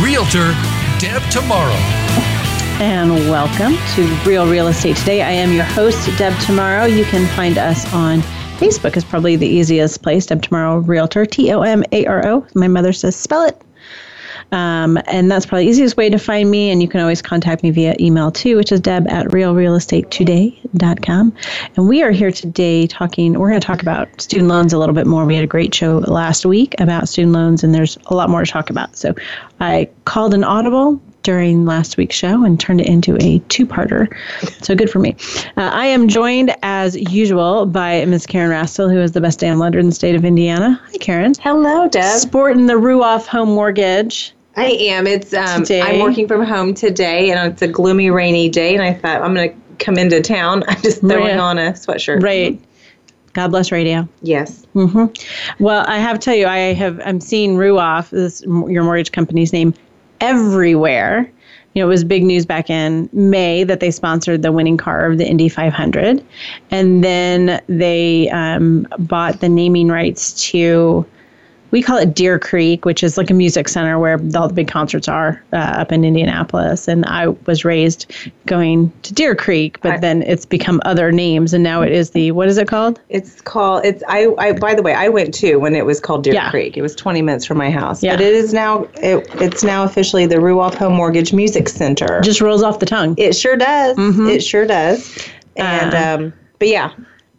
Realtor Deb Tomaro. And welcome to Real Real Estate Today. I am your host, Deb Tomaro. You can find us on Facebook is probably the easiest place. Deb Tomaro Realtor, T O M A R O. My mother says spell it. Um, and that's probably the easiest way to find me. And you can always contact me via email too, which is deb at realrealestatetoday.com. And we are here today talking, we're going to talk about student loans a little bit more. We had a great show last week about student loans, and there's a lot more to talk about. So I called an audible during last week's show and turned it into a two parter. So good for me. Uh, I am joined, as usual, by Ms. Karan Rastall, who is the best damn lender in the state of Indiana. Hi, Karen. Hello, Deb. Sporting the Ruoff home mortgage. I am. It's um, I'm working from home today, and it's a gloomy, rainy day. And I thought I'm going to come into town. I'm just throwing right. on a sweatshirt. Right. God bless radio. Yes. Mm-hmm. Well, I have to tell you, I have I'm seeing Ruoff, this your mortgage company's name, everywhere. You know, it was big news back in May that they sponsored the winning car of the Indy 500, and then they um, bought the naming rights to we call it Deer Creek, which is like a music center where all the big concerts are uh, up in Indianapolis. And I was raised going to Deer Creek, but I, then it's become other names, and now it is the what is it called? It's called it's I. I by the way, I went too when it was called Deer yeah. Creek. It was 20 minutes from my house, yeah. but it is now it, it's now officially the Ruoff Home Mortgage Music Center. Just rolls off the tongue. It sure does. Mm-hmm. It sure does. And uh, um, but yeah,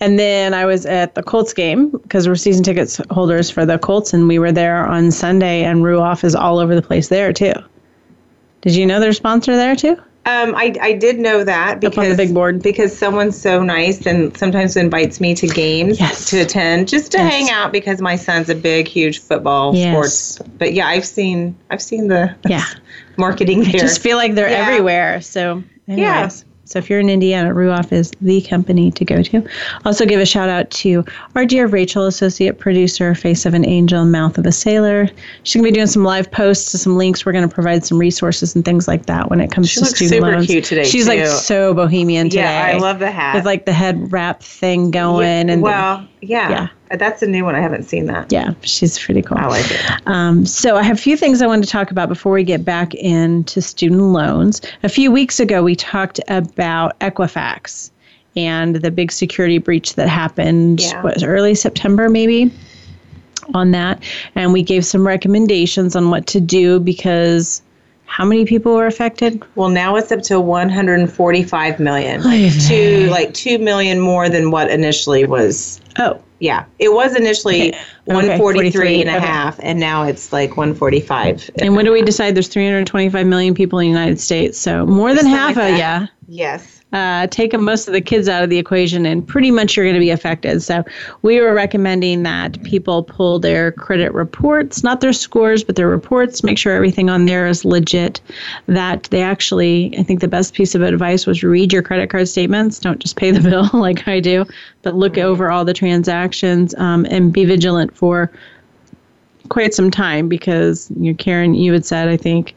and then I was at the Colts game because we're season tickets holders for the Colts, and we were there on Sunday, and Ruoff is all over the place there too. Did you know they're sponsor there too? Um, I, I did know that because the big board because someone's so nice and sometimes invites me to games yes. to attend just to yes. hang out because my son's a big huge football yes. sports. But yeah, I've seen I've seen the yeah marketing. There. I just feel like they're yeah. everywhere. So anyways. yeah. So if you're in Indiana, Ruoff is the company to go to. Also, give a shout out to our dear Rachel, associate producer, face of an angel, mouth of a sailor. She's gonna be doing some live posts to some links. We're gonna provide some resources and things like that when it comes she to student super loans. Cute today. She's too. like so bohemian today. Yeah, I love the hat with like the head wrap thing going. Yeah, and well, the, yeah, yeah. That's a new one. I haven't seen that. Yeah, she's pretty cool. I like it. Um, so I have a few things I wanted to talk about before we get back into student loans. A few weeks ago, we talked about Equifax and the big security breach that happened. Yeah. Was early September, maybe? On that, and we gave some recommendations on what to do because how many people were affected? Well, now it's up to 145 million, like two, like two million more than what initially was. Oh, yeah, it was initially okay. 143 and a okay. half, and now it's like 145. And when do we decide there's 325 million people in the United States? So more than half like of yeah. Yes uh, take most of the kids out of the equation, and pretty much you're going to be affected. So we were recommending that people pull their credit reports, not their scores, but their reports, make sure everything on there is legit. That they actually, I think the best piece of advice was read your credit card statements. Don't just pay the bill like I do, but look over all the transactions um, and be vigilant for quite some time because you know, Karan, you had said, I think,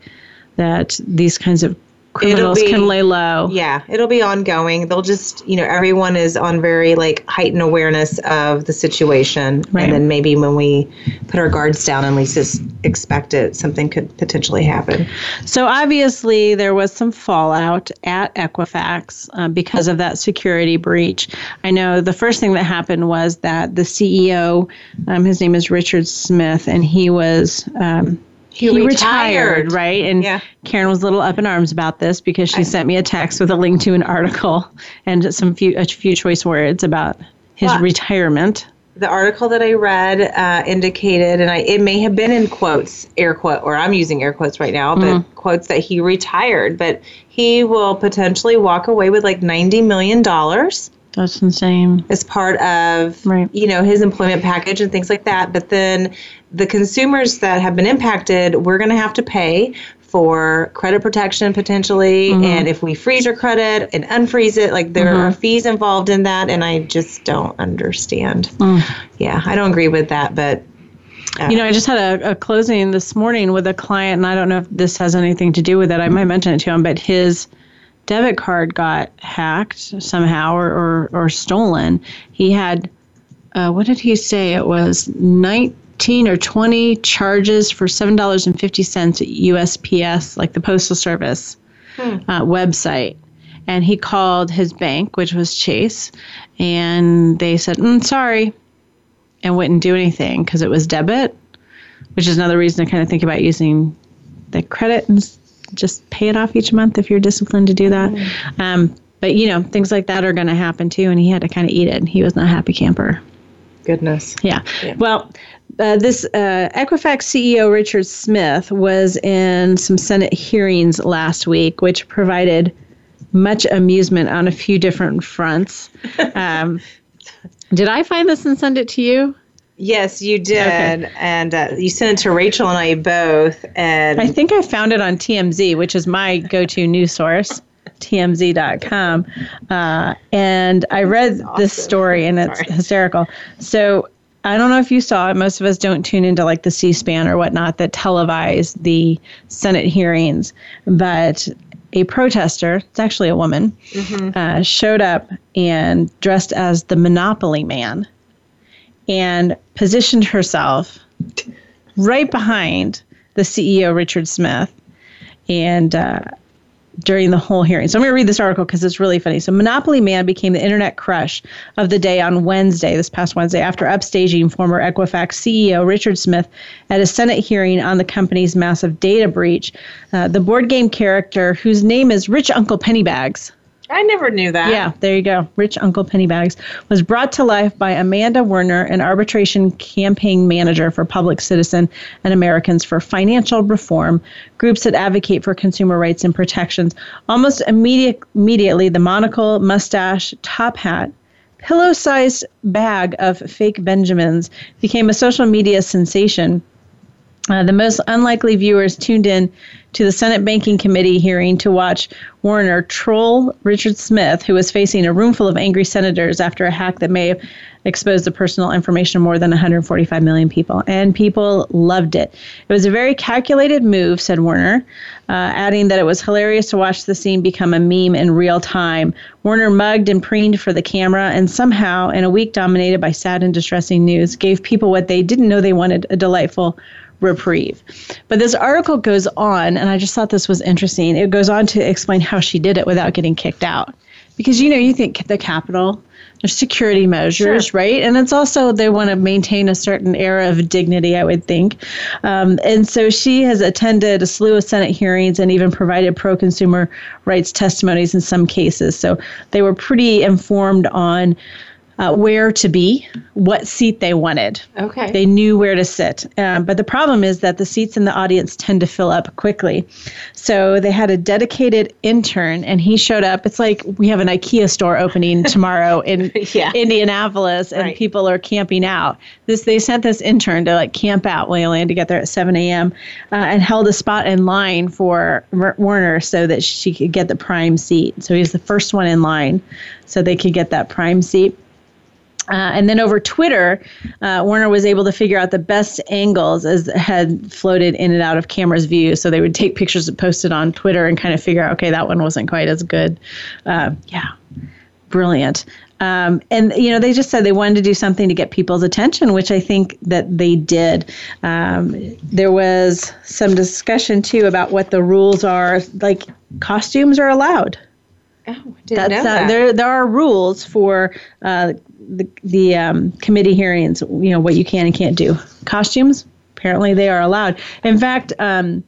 that these kinds of criminals be, can lay low. Yeah, it'll be ongoing. They'll just, you know, everyone is on very like heightened awareness of the situation, right. and then maybe when we put our guards down and we just expect it, something could potentially happen. So obviously, there was some fallout at Equifax uh, because of that security breach. I know the first thing that happened was that the CEO, um, his name is Richard Smith, and he was. Um, he, he retired. retired. right? And yeah. Karan was a little up in arms about this because she I, sent me a text with a link to an article and some few a few choice words about his well, retirement. The article that I read uh, indicated, and I it may have been in quotes, air quote, or I'm using air quotes right now, but mm-hmm. quotes that he retired, but he will potentially walk away with like ninety million dollars That's insane. As part of right. you know his employment package and things like that. But then the consumers that have been impacted, we're going to have to pay for credit protection potentially mm-hmm. and if we freeze your credit and unfreeze it like there mm-hmm. are fees involved in that and i just don't understand mm. yeah i don't agree with that but uh, you know i just had a, a, closing this morning with a client and i don't know if this has anything to do with it i might mention it to him but his debit card got hacked somehow or, or, or stolen he had uh, what did he say it was 19 or 20 charges for $7.50 at USPS, like the Postal Service hmm. uh, website. And he called his bank, which was Chase, and they said, mm, sorry, and wouldn't do anything because it was debit, which is another reason to kind of think about using the credit and just pay it off each month if you're disciplined to do that. Hmm. Um, but, you know, things like that are going to happen too, and he had to kind of eat it. He was not a happy camper. Goodness. Yeah. yeah. Well, uh, this uh, Equifax CEO Richard Smith was in some Senate hearings last week, which provided much amusement on a few different fronts. Um, did I find this and send it to you? Yes, you did, okay. and uh, you sent it to Rachel and I both. And I think I found it on TMZ, which is my go-to news source. TMZ.com, uh, and I read awesome. this story and it's Sorry. hysterical. So I don't know if you saw it. Most of us don't tune into like the C SPAN or whatnot that televise the Senate hearings. But a protester, it's actually a woman, mm-hmm. uh, showed up and dressed as the Monopoly Man and positioned herself right behind the CEO, Richard Smith. And uh, during the whole hearing. So I'm going to read this article because it's really funny. So Monopoly Man became the internet crush of the day on Wednesday, this past Wednesday, after upstaging former Equifax CEO Richard Smith at a Senate hearing on the company's massive data breach. Uh, the board game character, whose name is Rich Uncle Pennybags, I never knew that. Yeah, there you go. Rich Uncle Pennybags was brought to life by Amanda Werner, an arbitration campaign manager for Public Citizen and Americans for Financial Reform, groups that advocate for consumer rights and protections. Almost immediate, immediately, the monocle, mustache, top hat, pillow sized bag of fake Benjamins became a social media sensation. Uh, the most unlikely viewers tuned in to the Senate Banking Committee hearing to watch Warner troll Richard Smith, who was facing a room full of angry senators after a hack that may have exposed the personal information of more than 145 million people. And people loved it. It was a very calculated move, said Warner, uh, adding that it was hilarious to watch the scene become a meme in real time. Warner mugged and preened for the camera, and somehow, in a week dominated by sad and distressing news, gave people what they didn't know they wanted a delightful reprieve. But this article goes on, and I just thought this was interesting. It goes on to explain how she did it without getting kicked out. Because, you know, you think the Capitol, there's security measures, sure. right? And it's also they want to maintain a certain era of dignity, I would think. Um, and so she has attended a slew of Senate hearings and even provided pro consumer rights testimonies in some cases. So they were pretty informed on uh, where to be, what seat they wanted. Okay. They knew where to sit. Um, but the problem is that the seats in the audience tend to fill up quickly. So they had a dedicated intern, and he showed up. It's like we have an IKEA store opening tomorrow in yeah. Indianapolis, and right. people are camping out. This they sent this intern to like camp out. Well, had to get there at 7 a.m. Uh, and held a spot in line for Warner so that she could get the prime seat. So he was the first one in line, so they could get that prime seat. Uh, and then over Twitter, uh, Werner was able to figure out the best angles as had floated in and out of cameras' view. So they would take pictures and post it on Twitter and kind of figure out, okay, that one wasn't quite as good. Uh, yeah, brilliant. Um, and you know, they just said they wanted to do something to get people's attention, which I think that they did. Um, there was some discussion too about what the rules are. Like costumes are allowed. Oh, didn't That's, know uh, that. there, there are rules for uh, the the um, committee hearings, you know, what you can and can't do. Costumes, apparently, they are allowed. In fact, um,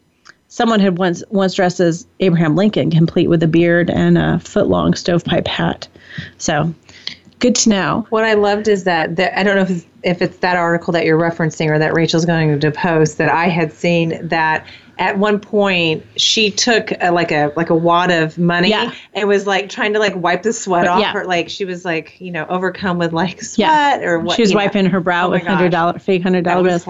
someone had once once dressed as Abraham Lincoln, complete with a beard and a foot long stovepipe hat. So, good to know. What I loved is that I don't know if it's, if it's that article that you're referencing or that Rachel's going to post that I had seen that at one point she took a, like a like a wad of money Yeah. and was like trying to like wipe the sweat off Yeah. her like she was like you know overcome with like sweat or what She was you know. wiping her brow Oh with hundred dollar fake hundred dollar bills.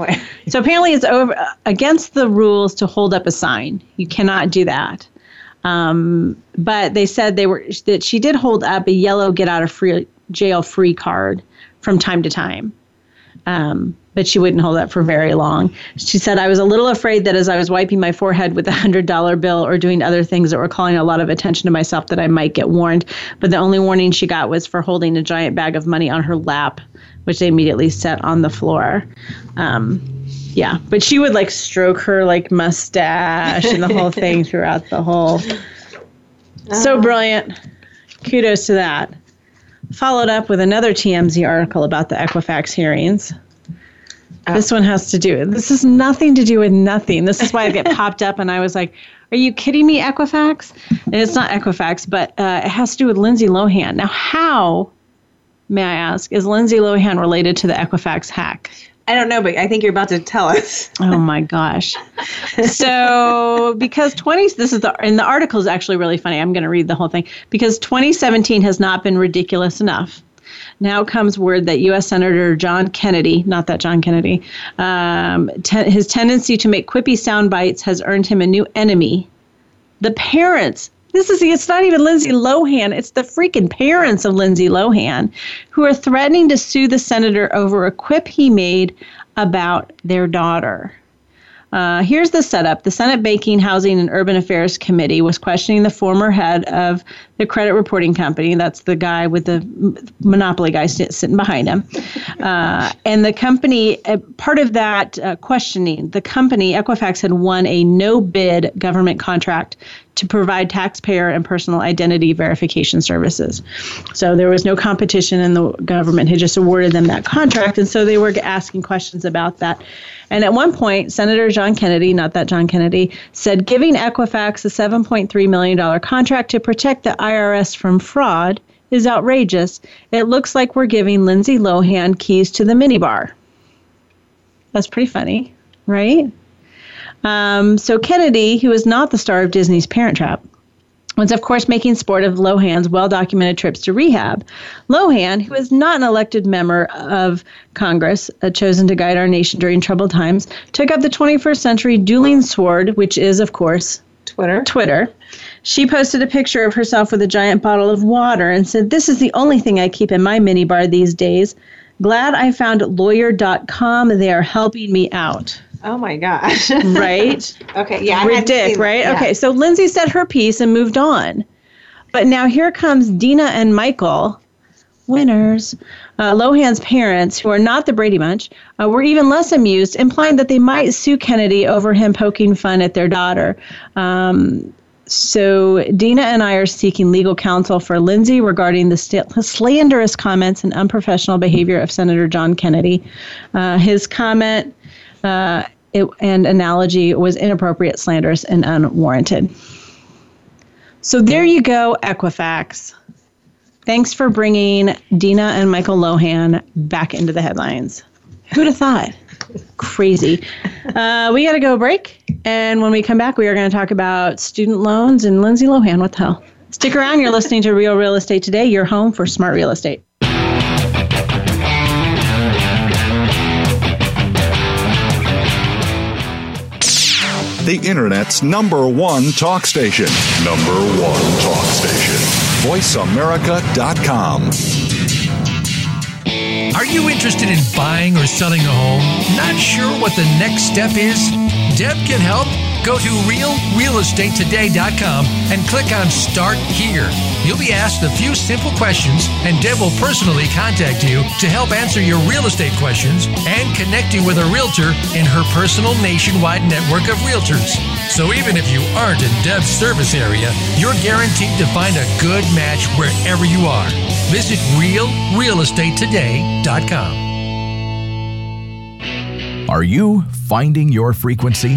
So apparently, it's over against the rules to hold up a sign. You cannot do that. Um, but they said they were that she did hold up a yellow get out of free jail free card from time to time. Um, but she wouldn't hold up for very long. She said, I was a little afraid that as I was wiping my forehead with a hundred dollar bill or doing other things that were calling a lot of attention to myself that I might get warned. But the only warning she got was for holding a giant bag of money on her lap, which they immediately set on the floor. Um, yeah, but she would like stroke her like mustache and the whole thing throughout the whole. So brilliant. Kudos to that. Followed up with another TMZ article about the Equifax hearings. This one has to do. This has nothing to do with nothing. This is why I get popped up, and I was like, "Are you kidding me, Equifax?" And it's not Equifax, but uh, it has to do with Lindsay Lohan. Now, how, may I ask, is Lindsay Lohan related to the Equifax hack? I don't know but I think you're about to tell us Oh my gosh. So because 20 this is the and the article is actually really funny. I'm going to read the whole thing because 2017 has not been ridiculous enough. Now comes word that U.S. Senator John Kennedy, not that John Kennedy, um, te- his tendency to make quippy sound bites has earned him a new enemy. The parents. This is it's not even Lindsay Lohan. It's the freaking parents of Lindsay Lohan who are threatening to sue the senator over a quip he made about their daughter. Uh, here's the setup. The Senate Banking, Housing, and Urban Affairs Committee was questioning the former head of the credit reporting company. That's the guy with the monopoly guy sitting behind him. Uh, and the company, uh, part of that uh, questioning, the company, Equifax, had won a no bid government contract to provide taxpayer and personal identity verification services. So there was no competition, and the government had just awarded them that contract. And so they were asking questions about that. And at one point, Senator John Kennedy, not that John Kennedy, said giving Equifax a $7.3 million contract to protect the IRS from fraud is outrageous. It looks like we're giving Lindsay Lohan keys to the minibar. That's pretty funny, right? Um, so Kennedy, who is not the star of Disney's Parent Trap, was of course making sport of Lohan's well documented trips to rehab. Lohan, who is not an elected member of Congress, uh, chosen to guide our nation during troubled times, took up the 21st century dueling sword, which is, of course, Twitter Twitter. She posted a picture of herself with a giant bottle of water and said, This is the only thing I keep in my minibar these days. Glad I found lawyer.com. They are helping me out. oh my gosh Right? okay yeah Ridic, right? Yeah. Okay, so Lindsay said her piece and moved on. But now here comes Dina and Michael, winners. Uh, Lohan's parents, who are not the Brady Bunch, uh, were even less amused, implying that they might sue Kennedy over him poking fun at their daughter. Um, so Dina and I are seeking legal counsel for Lindsay regarding the slanderous comments and unprofessional behavior of Senator John Kennedy. Uh, his comment uh, it, and analogy was inappropriate, slanderous, and unwarranted. So there you go, Equifax. Thanks for bringing Dina and Michael Lohan back into the headlines. Who'd have thought? Crazy. Uh, we got to go break. And when we come back, we are going to talk about student loans and Lindsay Lohan. What the hell? Stick around. You're listening to Real Real Estate Today, your home for smart real estate. The Internet's number one talk station. Number one talk station. VoiceAmerica.com. Are you interested in buying or selling a home? Not sure what the next step is? Deb can help. Go to realrealestatetoday.com and click on Start Here. You'll be asked a few simple questions, and Deb will personally contact you to help answer your real estate questions and connect you with a realtor in her personal nationwide network of realtors. So even if you aren't in Deb's service area, you're guaranteed to find a good match wherever you are. Visit realrealestatetoday.com. Are you finding your frequency?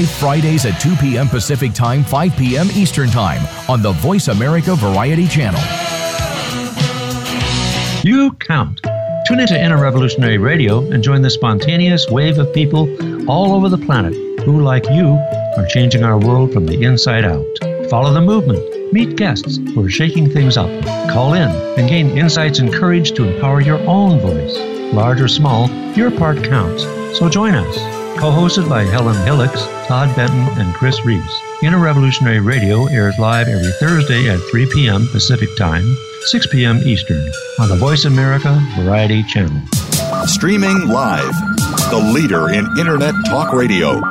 Fridays at 2 p.m. Pacific Time, 5 p.m. Eastern Time on the Voice America Variety Channel. You count. Tune into Inner Revolutionary Radio and join the spontaneous wave of people all over the planet who, like you, are changing our world from the inside out. Follow the movement. Meet guests who are shaking things up. Call in and gain insights and courage to empower your own voice. Large or small, your part counts. So join us. Co-hosted by Helen Hillocks, Todd Benton, and Chris Reeves. Inner Revolutionary Radio airs live every Thursday at 3 p.m. Pacific Time, 6 p.m. Eastern on the Voice America Variety Channel. Streaming live, the leader in Internet Talk Radio,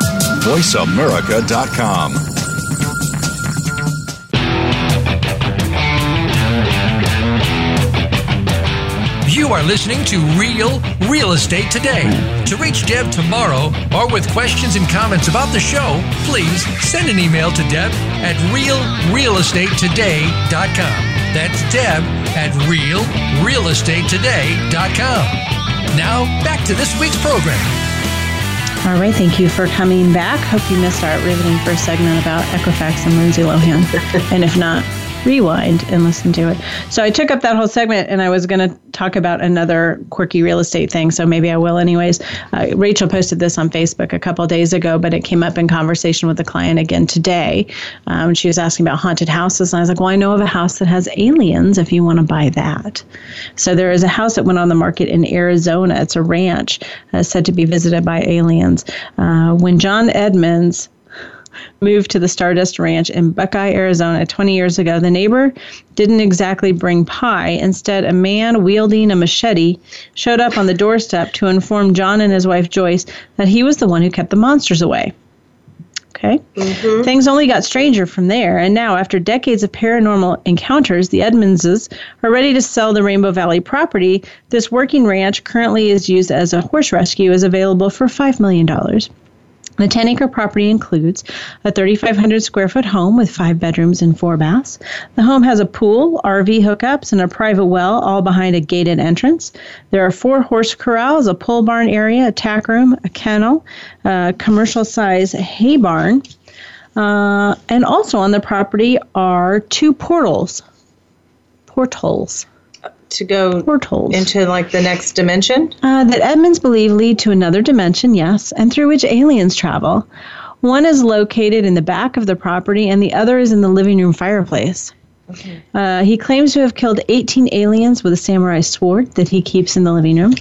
voiceamerica.com. You are listening to Real Real Estate Today. To reach Deb Tomaro or with questions and comments about the show, please send an email to Deb at realrealestatetoday.com. That's Deb at realrealestatetoday.com. Now, back to this week's program. All right, thank you for coming back. Hope you missed our riveting first segment about Equifax and Lindsay Lohan. and if not, rewind and listen to it. So I took up that whole segment and I was going to talk about another quirky real estate thing. So maybe I will, anyways. Uh, Rachel posted this on Facebook a couple days ago, but it came up in conversation with a client again today. Um, she was asking about haunted houses. And I was like, well, I know of a house that has aliens if you want to buy that. So there is a house that went on the market in Arizona. It's a ranch uh, said to be visited by aliens. Uh, when John Edmonds moved to the Stardust Ranch in Buckeye, Arizona 20 years ago, the neighbor didn't exactly bring pie. Instead, a man wielding a machete showed up on the doorstep to inform John and his wife Joyce that he was the one who kept the monsters away. Okay. Mm-hmm. Things only got stranger from there, and now, after decades of paranormal encounters, the Edmondses are ready to sell the Rainbow Valley property. This working ranch currently is used as a horse rescue, is available for $5 million. The 10 acre property includes a 3,500 square foot home with five bedrooms and four baths. The home has a pool, RV hookups, and a private well, all behind a gated entrance. There are four horse corrals, a pole barn area, a tack room, a kennel, a commercial size hay barn. Uh, and also on the property are two portals. Portals to go portals into like the next dimension? Uh, that Edmonds believe lead to another dimension, yes, and through which aliens travel. One is located in the back of the property, and the other is in the living room fireplace. Okay. Uh, he claims to have killed 18 aliens with a samurai sword that he keeps in the living room.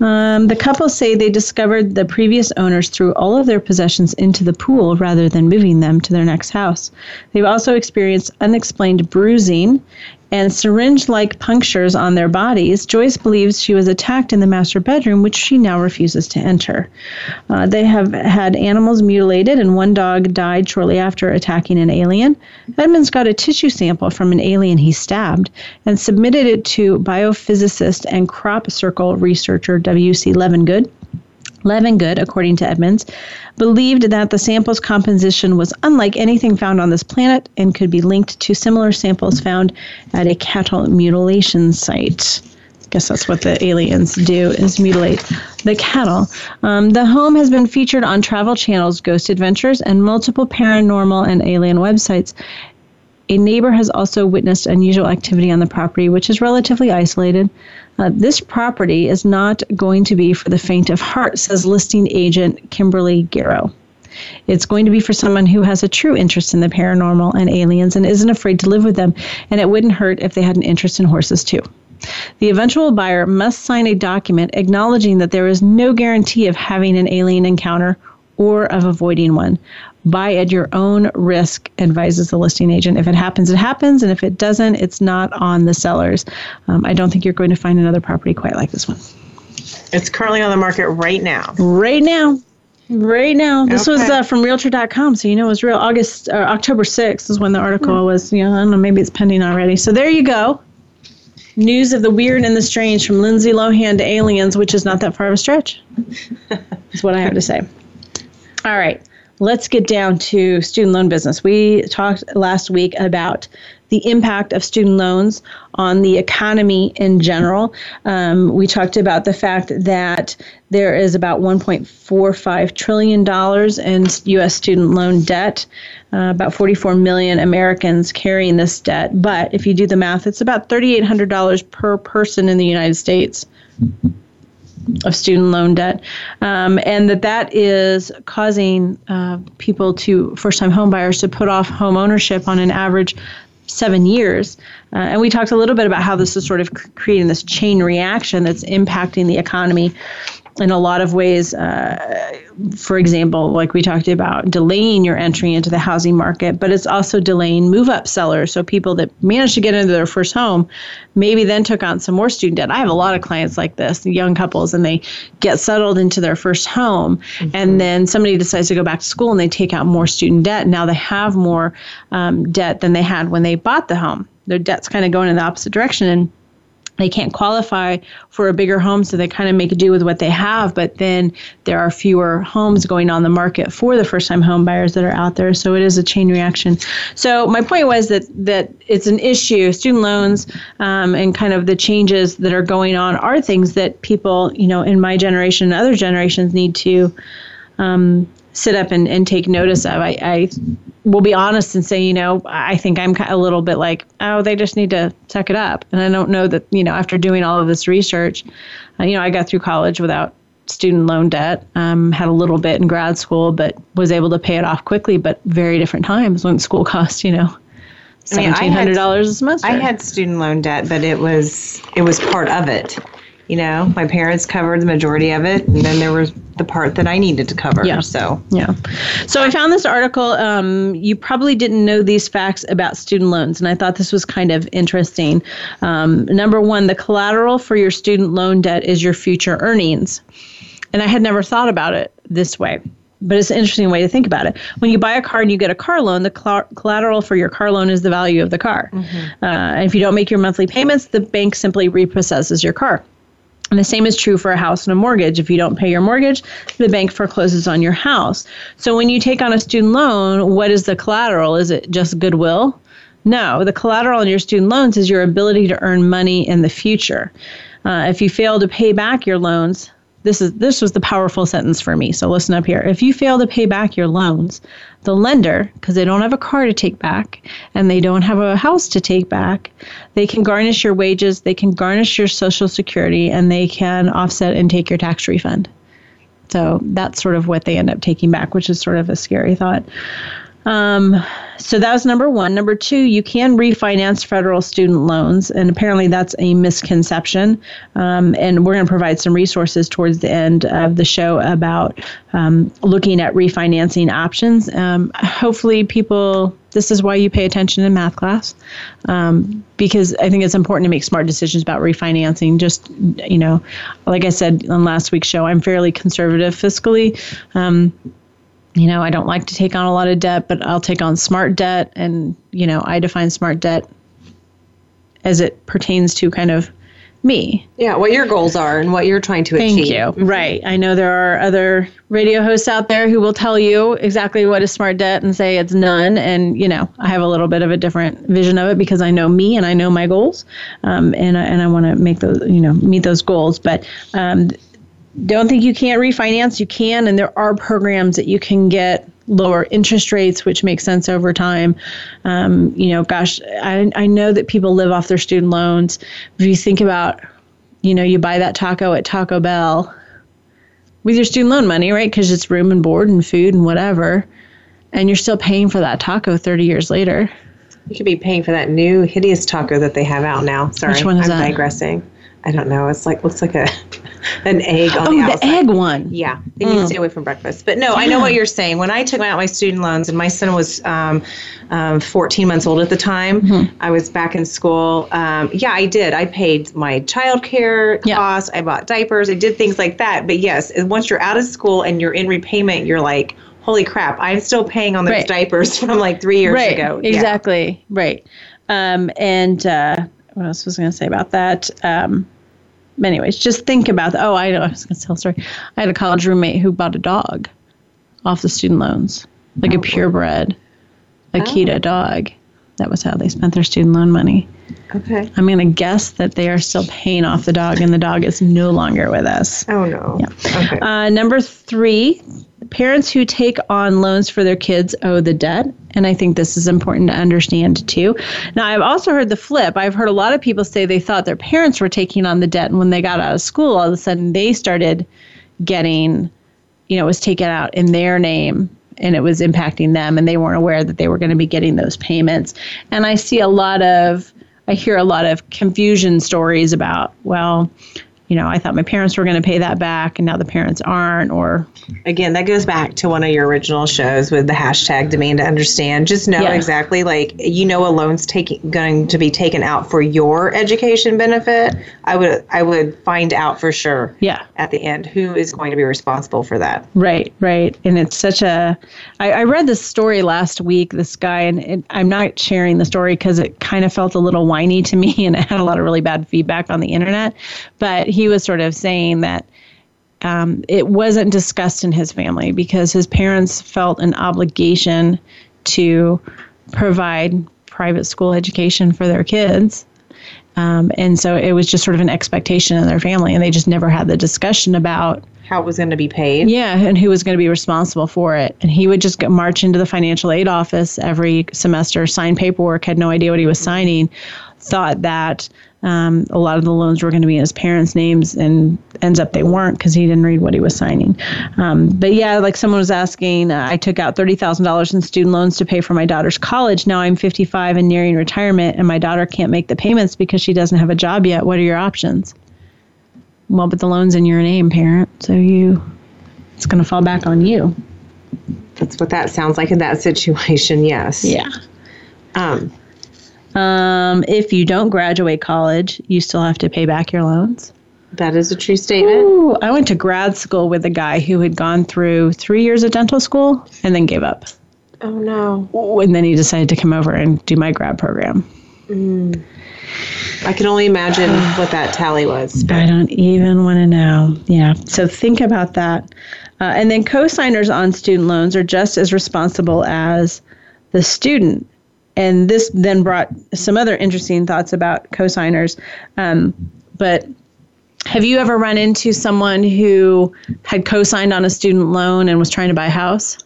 Um, the couple say they discovered the previous owners threw all of their possessions into the pool rather than moving them to their next house. They've also experienced unexplained bruising and syringe like punctures on their bodies, Joyce believes she was attacked in the master bedroom, which she now refuses to enter. Uh, they have had animals mutilated, and one dog died shortly after attacking an alien. Edmonds got a tissue sample from an alien he stabbed and submitted it to biophysicist and crop circle researcher W.C. Levengood. Levengood, according to Edmonds, believed that the sample's composition was unlike anything found on this planet and could be linked to similar samples found at a cattle mutilation site. I guess that's what the aliens do is mutilate the cattle. Um, the home has been featured on Travel Channel's Ghost Adventures and multiple paranormal and alien websites. A neighbor has also witnessed unusual activity on the property, which is relatively isolated. Uh, this property is not going to be for the faint of heart, says listing agent Kimberly Garrow. It's going to be for someone who has a true interest in the paranormal and aliens and isn't afraid to live with them, and it wouldn't hurt if they had an interest in horses too. The eventual buyer must sign a document acknowledging that there is no guarantee of having an alien encounter or of avoiding one. Buy at your own risk, advises the listing agent. If it happens, it happens. And if it doesn't, it's not on the sellers. Um, I don't think you're going to find another property quite like this one. It's currently on the market right now. Right now. Right now, this okay. was uh, from Realtor.com, so you know it was real. August or October 6th is when the article mm. was. You know, I don't know, maybe it's pending already. So there you go. News of the weird and the strange from Lindsay Lohan to aliens, which is not that far of a stretch. is what I have to say. All right, let's get down to student loan business. We talked last week about the impact of student loans on the economy in general. Um, we talked about the fact that there is about $1.45 trillion in U.S. student loan debt. Uh, about 44 million Americans carrying this debt. But if you do the math, it's about $3,800 per person in the United States of student loan debt, um, and that that is causing uh, people to first-time homebuyers to put off home ownership on an average seven years. Uh, and we talked a little bit about how this is sort of creating this chain reaction that's impacting the economy in a lot of ways. Uh, for example, like we talked about, delaying your entry into the housing market, but it's also delaying move up sellers. So people that managed to get into their first home maybe then took on some more student debt. I have a lot of clients like this, young couples, and they get settled into their first home, mm-hmm. and then somebody decides to go back to school and they take out more student debt. Now they have more um, debt than they had when they bought the home. Their debt's kind of going in the opposite direction. And they can't qualify for a bigger home, so they kind of make do with what they have. But then there are fewer homes going on the market for the first time home buyers that are out there. So it is a chain reaction. So my point was that that it's an issue. Student loans um, and kind of the changes that are going on are things that people, you know, in my generation and other generations need to um, sit up and, and take notice of. I, I will be honest and say, you know, I think I'm a little bit like, oh, they just need to suck it up. And I don't know that, you know, after doing all of this research, uh, you know, I got through college without student loan debt, um, had a little bit in grad school, but was able to pay it off quickly, but very different times when school cost, you know, seventeen hundred dollars a semester. I had student loan debt, but it was it was part of it you know, my parents covered the majority of it, and then there was the part that I needed to cover. Yeah. So yeah. So I found this article. Um, you probably didn't know these facts about student loans, and I thought this was kind of interesting. Um, number one, the collateral for your student loan debt is your future earnings, and I had never thought about it this way. But it's an interesting way to think about it. When you buy a car and you get a car loan, the cl- collateral for your car loan is the value of the car. Mm-hmm. Uh, and if you don't make your monthly payments, the bank simply repossesses your car. And the same is true for a house and a mortgage. If you don't pay your mortgage, the bank forecloses on your house. So when you take on a student loan, what is the collateral? Is it just goodwill? No, the collateral on your student loans is your ability to earn money in the future. Uh, if you fail to pay back your loans, this is this was the powerful sentence for me. So listen up here. If you fail to pay back your loans, the lender, because they don't have a car to take back and they don't have a house to take back, they can garnish your wages, they can garnish your social security, and they can offset and take your tax refund. So that's sort of what they end up taking back, which is sort of a scary thought. Um, so that was number one. Number two, you can refinance federal student loans, and apparently that's a misconception. Um, and we're going to provide some resources towards the end of the show about um, looking at refinancing options. Um, hopefully, people, this is why you pay attention in math class, um, because I think it's important to make smart decisions about refinancing. Just, you know, like I said on last week's show, I'm fairly conservative fiscally. You know, I don't like to take on a lot of debt, but I'll take on smart debt. And, you know, I define smart debt as it pertains to kind of me. Yeah, what your goals are and what you're trying to Thank achieve. Thank you. Right. I know there are other radio hosts out there who will tell you exactly what is smart debt and say it's none. And, you know, I have a little bit of a different vision of it because I know me and I know my goals. Um, and, I, and I want to make those, you know, meet those goals. But um, don't think you can't refinance. You can, and there are programs that you can get lower interest rates, which makes sense over time. Um, you know, gosh, I, I know that people live off their student loans. If you think about, you know, you buy that taco at Taco Bell with your student loan money, right? Because it's room and board and food and whatever, and you're still paying for that taco 30 years later. You could be paying for that new hideous taco that they have out now. Sorry, Which one is I'm that? digressing I don't know. It's like looks like a an egg on oh, the the egg one. Yeah, they need to stay away from breakfast. But no, I know what you're saying. When I took out my student loans, and my son was um, um, 14 months old at the time, I was back in school. Um, yeah, I did. I paid my childcare Yeah. costs. I bought diapers. I did things like that. But yes, once you're out of school and you're in repayment, you're like, holy crap! I'm still paying on those Right. diapers from like three years right. ago. Yeah. Exactly. Right. Um, and uh, what else was I going to say about that? Um, anyways, just think about the, oh, I, I was going to tell a story. I had a college roommate who bought a dog off the student loans, like a purebred Akita dog. That was how they spent their student loan money. Okay. I'm going to guess that they are still paying off the dog, and the dog is no longer with us. Oh no. Yeah. Okay. Uh, number three, parents who take on loans for their kids owe the debt. And I think this is important to understand too. Now, I've also heard the flip. I've heard a lot of people say they thought their parents were taking on the debt. And when they got out of school, all of a sudden they started getting, you know, it was taken out in their name and it was impacting them. And they weren't aware that they were going to be getting those payments. And I see a lot of, I hear a lot of confusion stories about, well, you know, I thought my parents were going to pay that back and now the parents aren't, or Again, that goes back to one of your original shows with the hashtag demand to understand. Just know Yeah. exactly, like you know, a loan's taking going to be taken out for your education benefit. I would I would find out for sure. Yeah. At the end, who is going to be responsible for that? Right, right. And it's such a. I, I read this story last week, this guy, and it, I'm not sharing the story because it kind of felt a little whiny to me and it had a lot of really bad feedback on the internet. But he was sort of saying that um, it wasn't discussed in his family because his parents felt an obligation to provide private school education for their kids. Um, and so it was just sort of an expectation in their family, and they just never had the discussion about How it was going to be paid? yeah, and who was going to be responsible for it. And he would just march into the financial aid office every semester, sign paperwork, had no idea what he was signing, thought that um, a lot of the loans were going to be in his parents' names, and ends up they weren't because he didn't read what he was signing. Um, but yeah, like someone was asking, uh, I took out $30,000 in student loans to pay for my daughter's college. Now I'm 55 and nearing retirement, and my daughter can't make the payments because she doesn't have a job yet. What are your options? Well, but the loan's in your name, parent. So you, it's going to fall back on you. That's what that sounds like in that situation. Yes. Yeah. Um, Um, if you don't graduate college, you still have to pay back your loans. that is a true statement. Ooh, I went to grad school with a guy who had gone through three years of dental school and then gave up. Oh no. Ooh, And then he decided to come over and do my grad program. I can only imagine what that tally was. I don't even want to know. Yeah. So think about that. Uh, and then co-signers on student loans are just as responsible as the student. And this then brought some other interesting thoughts about co-signers. Um, but have you ever run into someone who had co-signed on a student loan and was trying to buy a house?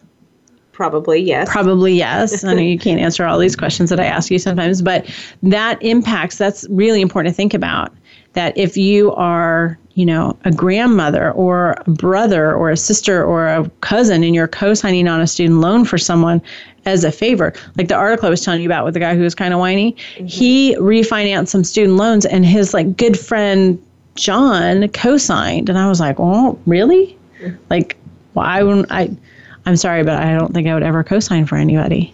Probably yes. Probably yes. I know you can't answer all these questions that I ask you sometimes, but that impacts, that's really important to think about. That if you are, you know, a grandmother or a brother or a sister or a cousin and you're co signing on a student loan for someone as a favor, like the article I was telling you about with the guy who was kind of whiny, mm-hmm. he refinanced some student loans and his like good friend John co signed. And I was like, oh, really? Like, why wouldn't I? I'm sorry, but I don't think I would ever co-sign for anybody.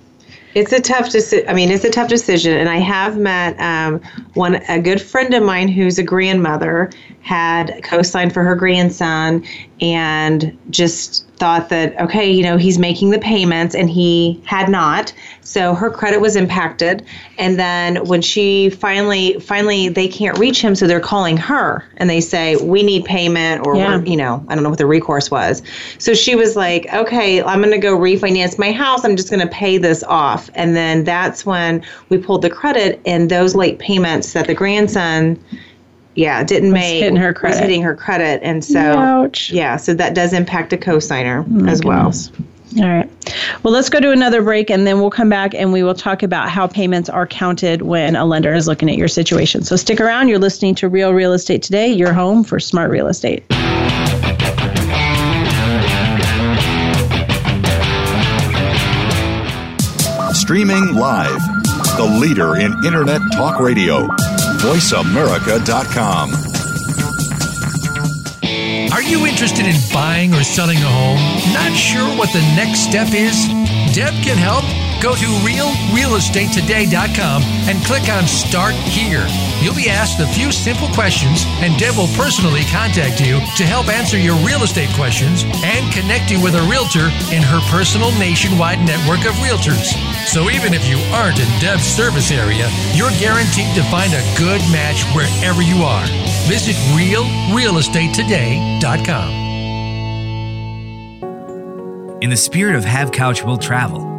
It's a tough decision. I mean, it's a tough decision. And I have met um, one, a good friend of mine who's a grandmother had co-signed for her grandson and just thought that, okay, you know, he's making the payments and he had not. So her credit was impacted. And then when she finally, finally, they can't reach him. So they're calling her and they say, we need payment or, Yeah. you know, I don't know what the recourse was. So she was like, okay, I'm going to go refinance my house. I'm just going to pay this off. And then that's when we pulled the credit and those late payments that the grandson, yeah, didn't make hitting her was credit. hitting her credit. And so, Ouch. yeah, so that does impact a cosigner oh, as well. All right. Well, let's go to another break and then we'll come back and we will talk about how payments are counted when a lender is looking at your situation. So stick around. You're listening to Real Real Estate Today, your home for smart real estate. Streaming live. The leader in Internet talk radio voiceamerica.com. Are you interested in buying or selling a home? Not sure what the next step is? Deb can help. Go to realrealestatetoday.com and click on Start Here. You'll be asked a few simple questions, and Deb will personally contact you to help answer your real estate questions and connect you with a realtor in her personal nationwide network of realtors. So even if you aren't in Deb's service area, you're guaranteed to find a good match wherever you are. Visit realrealestatetoday.com. In the spirit of Have Couch Will Travel,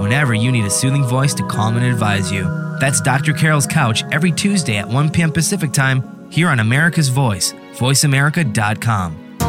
whenever you need a soothing voice to calm and advise you. That's Dr. Carol's Couch every Tuesday at 1 p.m. Pacific Time here on America's Voice, voiceamerica.com.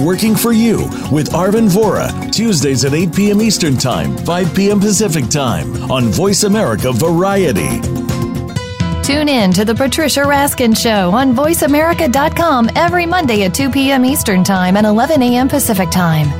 Working for You with Arvin Vora, Tuesdays at 8 p.m. Eastern Time, 5 p.m. Pacific Time on Voice America Variety. Tune in to the Patricia Raskin Show on VoiceAmerica.com every Monday at 2 p.m. Eastern Time and 11 a.m. Pacific Time.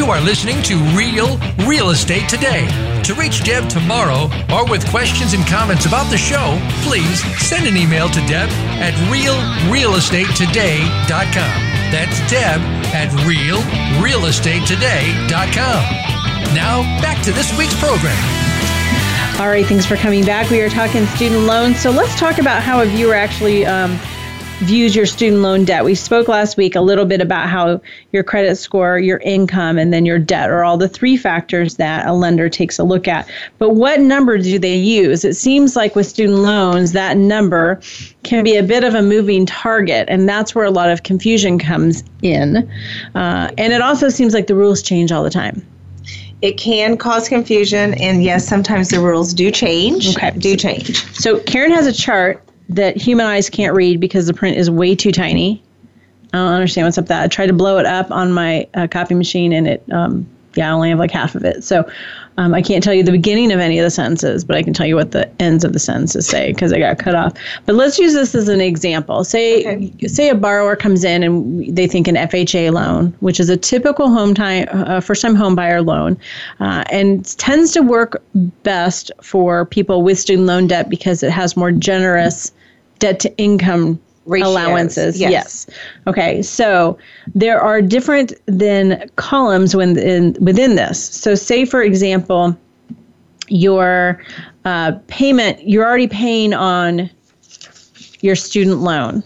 You are listening to Real Real Estate Today. To reach Deb Tomaro or with questions and comments about the show, please send an email to Deb at realrealestatetoday.com. That's Deb at realrealestatetoday.com. Now, back to this week's program. All right, thanks for coming back. We are talking student loans. So let's talk about how a viewer actually um, views your student loan debt. We spoke last week a little bit about how your credit score, your income, and then your debt are all the three factors that a lender takes a look at. But what number do they use? It seems like with student loans, that number can be a bit of a moving target, and that's where a lot of confusion comes in. Uh, and it also seems like the rules change all the time. It can cause confusion, and yes, sometimes the rules do change. Okay. Do change. So Karan has a chart that human eyes can't read because the print is way too tiny. I don't understand what's up with that. I tried to blow it up on my uh, copy machine and it, um, yeah, I only have like half of it. So um, I can't tell you the beginning of any of the sentences, but I can tell you what the ends of the sentences say because I got cut off. But let's use this as an example. Say okay. say a borrower comes in and they think an FHA loan, which is a typical home time uh, first time home buyer loan, uh, and tends to work best for people with student loan debt because it has more generous debt to income Ratios. allowances. Yes. yes. Okay. So there are different then columns within within this. So say for example, your uh, payment you're already paying on your student loan.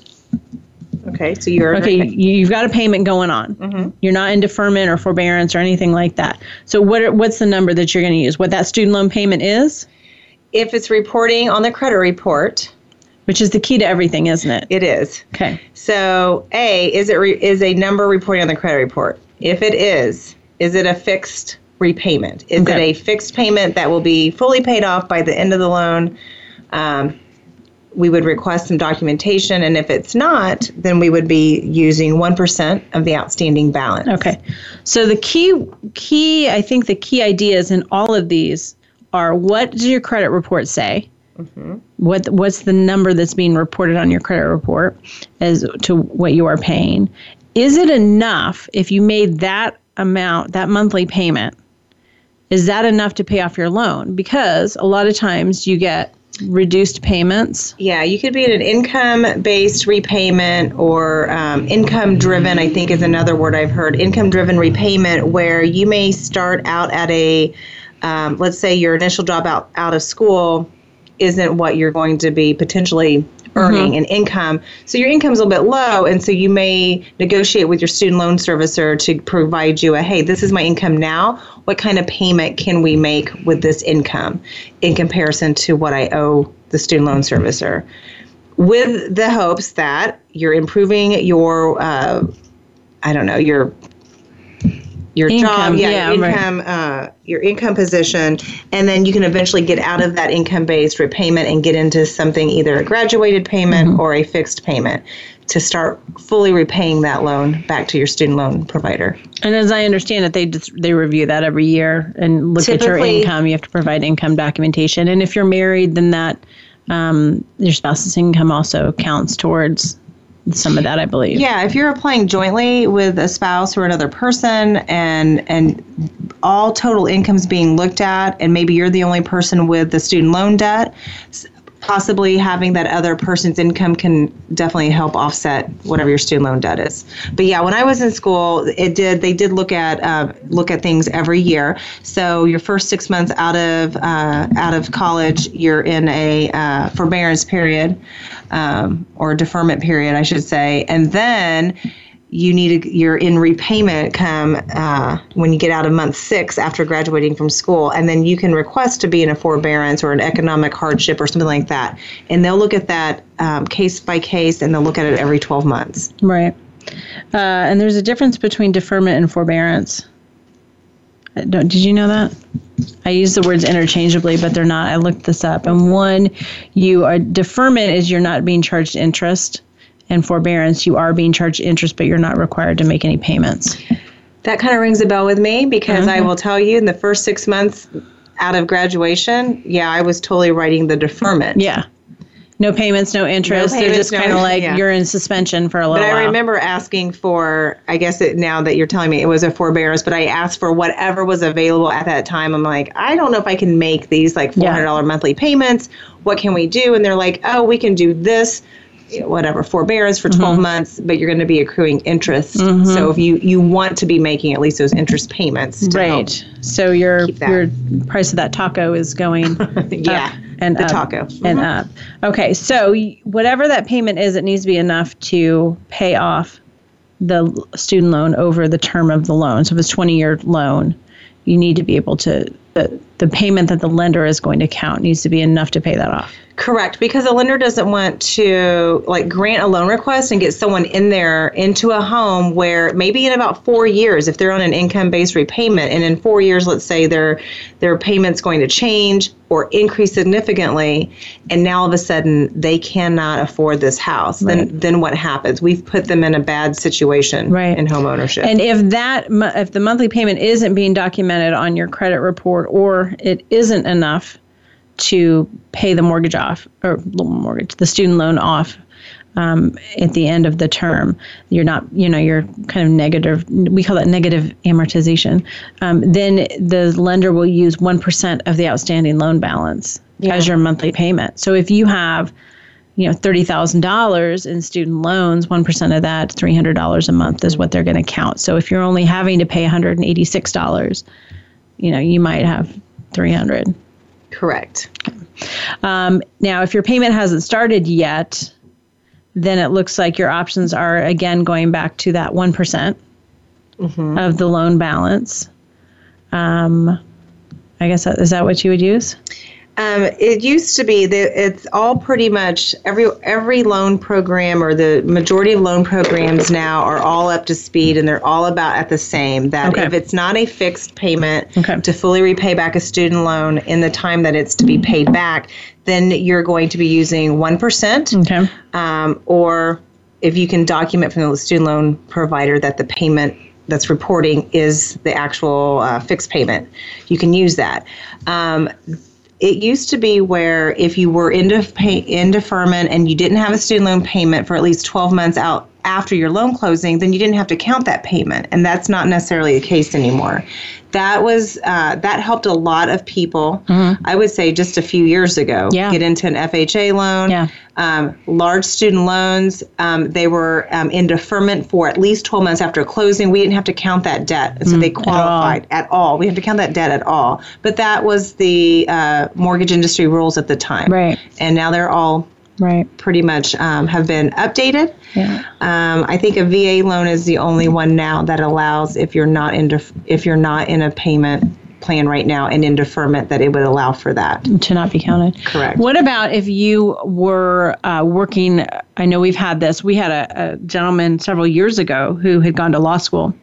Okay, so you're okay. You've got a payment going on. Mm-hmm. You're not in deferment or forbearance or anything like that. So what are, what's the number that you're going to use? What that student loan payment is? If it's reporting on the credit report, which is the key to everything, isn't it? It is. Okay. So, A, is it re- is a number reporting on the credit report? If it is, is it a fixed repayment? Is okay. it a fixed payment that will be fully paid off by the end of the loan? Um, we would request some documentation, and if it's not, then we would be using one percent of the outstanding balance. Okay. So the key key I think the key ideas in all of these are what does your credit report say? Mm-hmm. what what's the number that's being reported on your credit report as to what you are paying. Is it enough if you made that amount, that monthly payment? Is that enough to pay off your loan? Because a lot of times you get reduced payments? Yeah, you could be an income based repayment or um, income driven, I think is another word I've heard. Income driven repayment, where you may start out at a, um, let's say your initial job out, out of school isn't what you're going to be potentially earning mm-hmm. an income. So your income's a little bit low, and so you may negotiate with your student loan servicer to provide you a hey, this is my income now. What kind of payment can we make with this income in comparison to what I owe the student loan servicer? With the hopes that you're improving your, uh, I don't know, your your income, job, yeah, yeah your income, right. uh, your income position, and then you can eventually get out of that income-based repayment and get into something either a graduated payment mm-hmm. or a fixed payment to start fully repaying that loan back to your student loan provider. And as I understand it, they just, they review that every year and look Typically, at your income. You have to provide income documentation, and if you're married, then that um, your spouse's income also counts towards some of that, I believe. Yeah, if you're applying jointly with a spouse or another person, and and all total incomes being looked at, and maybe you're the only person with the student loan debt, possibly having that other person's income can definitely help offset whatever your student loan debt is. But yeah, when I was in school, it did they did look at uh, look at things every year. So your first six months out of uh, out of college, you're in a uh, forbearance period um, or deferment period, I should say, and then you need a, you're in repayment come uh, when you get out of month six after graduating from school, and then you can request to be in a forbearance or an economic hardship or something like that, and they'll look at that um, case by case, and they'll look at it every 12 months. Right, uh, and there's a difference between deferment and forbearance. Uh, did you know that? I use the words interchangeably, but they're not. I looked this up, and one, you are deferment is you're not being charged interest and forbearance, you are being charged interest, but you're not required to make any payments. That kind of rings a bell with me because I mm-hmm. will tell you in the first six months out of graduation, yeah, I was totally writing the deferment. Yeah. No payments, no interest. No payments, They're just no kind of like yeah. you're in suspension for a little but while. I remember asking for, I guess it, now that you're telling me it was a forbearance, but I asked for whatever was available at that time. I'm like, I don't know if I can make these like $400 yeah. monthly payments. What can we do? And they're like, oh, we can do this whatever forbearance for 12 mm-hmm. months but you're going to be accruing interest mm-hmm. so if you you want to be making at least those interest payments right so your your price of that taco is going yeah and the up taco and mm-hmm. up okay so whatever that payment is it needs to be enough to pay off the student loan over the term of the loan so if it's 20 year loan you need to be able to the, the payment that the lender is going to count needs to be enough to pay that off Correct, because a lender doesn't want to like grant a loan request and get someone in there into a home where maybe in about four years, if they're on an income-based repayment, and in four years, let's say their their payment's going to change or increase significantly, and now all of a sudden they cannot afford this house, right. then then what happens? We've put them in a bad situation right. in home ownership. And if that if the monthly payment isn't being documented on your credit report, or it isn't enough to pay the mortgage off or mortgage the student loan off um, at the end of the term. You're not you know you're kind of negative we call that negative amortization. Um, then the lender will use 1% of the outstanding loan balance yeah. as your monthly payment. So if you have you know $30,000 in student loans 1% of that $300 a month is what they're going to count. So if you're only having to pay $186 you know you might have 300 Correct. Um, now, if your payment hasn't started yet, then it looks like your options are again going back to that one mm-hmm. of the loan balance. Um, I guess that, is that what you would use? Um, it used to be that it's all pretty much every every loan program or the majority of loan programs now are all up to speed and they're all about at the same. That okay. if it's not a fixed payment okay. to fully repay back a student loan in the time that it's to be paid back, then you're going to be using one percent. Okay. Um, or if you can document from the student loan provider that the payment that's reporting is the actual uh, fixed payment, you can use that. Um, it used to be where if you were in, def- pay, in deferment and you didn't have a student loan payment for at least 12 months out after your loan closing, then you didn't have to count that payment, and that's not necessarily the case anymore. That was uh, that helped a lot of people. Mm-hmm. I would say just a few years ago, yeah. get into an FHA loan, yeah. um, large student loans. Um, they were um, in deferment for at least 12 months after closing. We didn't have to count that debt, so mm, they qualified at all. at all. We have to count that debt at all. But that was the uh, mortgage industry rules at the time, right? And now they're all right. pretty much um, have been updated. Yeah. Um, i think a va loan is the only one now that allows if you're not in def- if you're not in a payment plan right now and in deferment that it would allow for that. To not be counted? Correct. What about if you were uh, working i know we've had this we had a, a gentleman several years ago who had gone to law school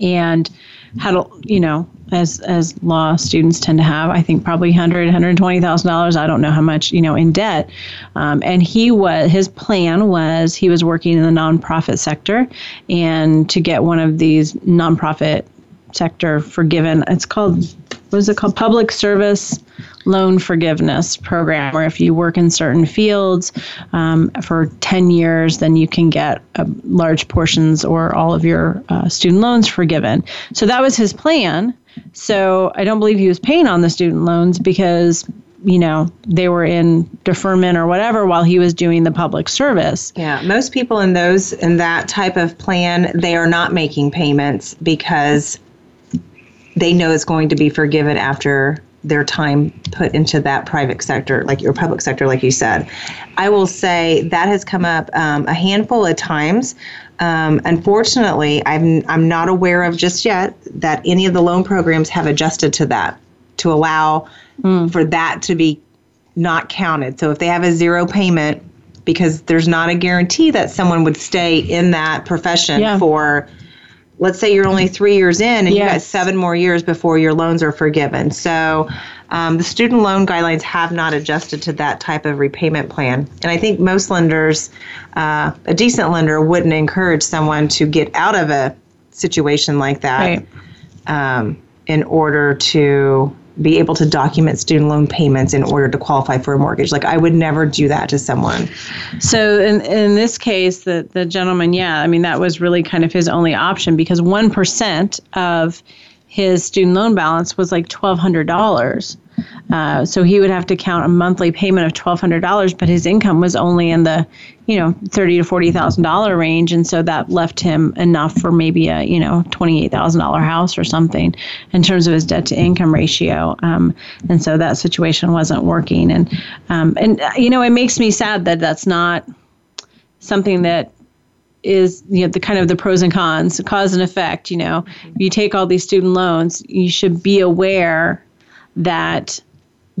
and had a you know as as law students tend to have i think probably 100 120000 dollars i don't know how much you know in debt. Um, and he was his plan was he was working in the nonprofit sector and to get one of these nonprofit sector forgiven it's called what is it called public service loan forgiveness program where if you work in certain fields um, for 10 years, then you can get uh, large portions or all of your uh, student loans forgiven. So that was his plan. So I don't believe he was paying on the student loans because you know they were in deferment or whatever while he was doing the public service yeah most people in those in that type of plan they are not making payments because they know it's going to be forgiven after their time put into that private sector, like your public sector, like you said. I will say that has come up um, a handful of times. Um, unfortunately, I'm I'm not aware of just yet that any of the loan programs have adjusted to that to allow mm. for that to be not counted. So if they have a zero payment, because there's not a guarantee that someone would stay in that profession yeah. for let's say you're only three years in and yes. you got seven more years before your loans are forgiven. So um, the student loan guidelines have not adjusted to that type of repayment plan. And I think most lenders, uh, a decent lender, wouldn't encourage someone to get out of a situation like that right. um, in order to be able to document student loan payments in order to qualify for a mortgage. Like I would never do that to someone. So in in this case, the the gentleman, yeah, I mean that was really kind of his only option because one percent of his student loan balance was like twelve hundred dollars. Uh, so he would have to count a monthly payment of twelve hundred dollars, but his income was only in the, you know, thirty to forty thousand dollar range, and so that left him enough for maybe a, you know, twenty eight thousand dollar house or something in terms of his debt to income ratio. Um, and so that situation wasn't working, and um, and uh, you know, it makes me sad that that's not something that is you know the kind of the pros and cons cause and effect you know. You take all these student loans you should be aware that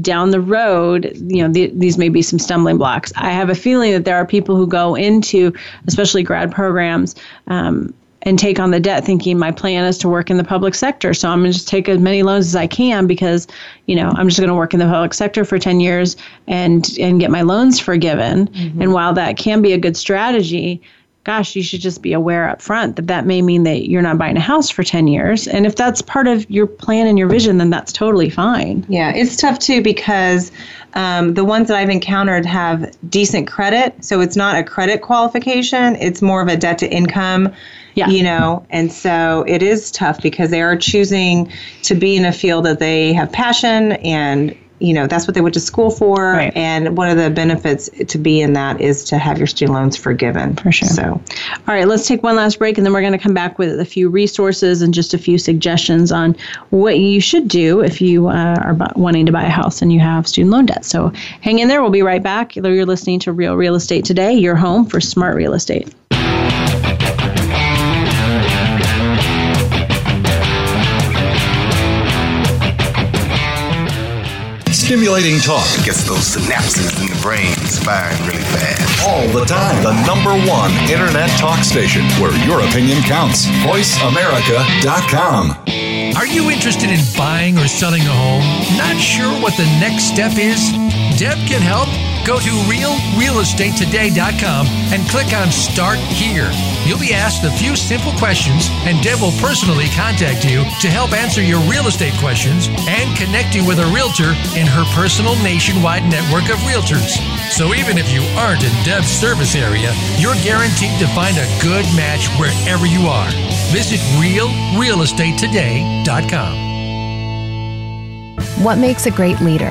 down the road, you know, th- these may be some stumbling blocks. I have a feeling that there are people who go into, especially grad programs, um, and take on the debt thinking my plan is to work in the public sector. So I'm going to just take as many loans as I can because, you know, I'm just going to work in the public sector for 10 years and and get my loans forgiven. Mm-hmm. And while that can be a good strategy, gosh, you should just be aware up front that that may mean that you're not buying a house for 10 years. And if that's part of your plan and your vision, then that's totally fine. Yeah, it's tough too because um, the ones that I've encountered have decent credit. So it's not a credit qualification, it's more of a debt to income. Yeah. You know, and so it is tough because they are choosing to be in a field that they have passion and you know that's what they went to school for. Right. and one of the benefits to be in that is to have your student loans forgiven. For sure. So all right let's take one last break and then we're going to come back with a few resources and just a few suggestions on what you should do if you uh, are wanting to buy a house and you have student loan debt. So hang in there. We'll be right back. You're listening to real real estate today your home for smart real estate Stimulating talk. Gets those synapses in the brain firing really fast. All the time. The number one internet talk station where your opinion counts. VoiceAmerica.com. Are you interested in buying or selling a home? Not sure what the next step is? Deb can help Go to realrealestatetoday.com and click on Start Here. You'll be asked a few simple questions, and Deb will personally contact you to help answer your real estate questions and connect you with a realtor in her personal nationwide network of realtors. So even if you aren't in Deb's service area, you're guaranteed to find a good match wherever you are. Visit realrealestatetoday.com. What makes a great leader?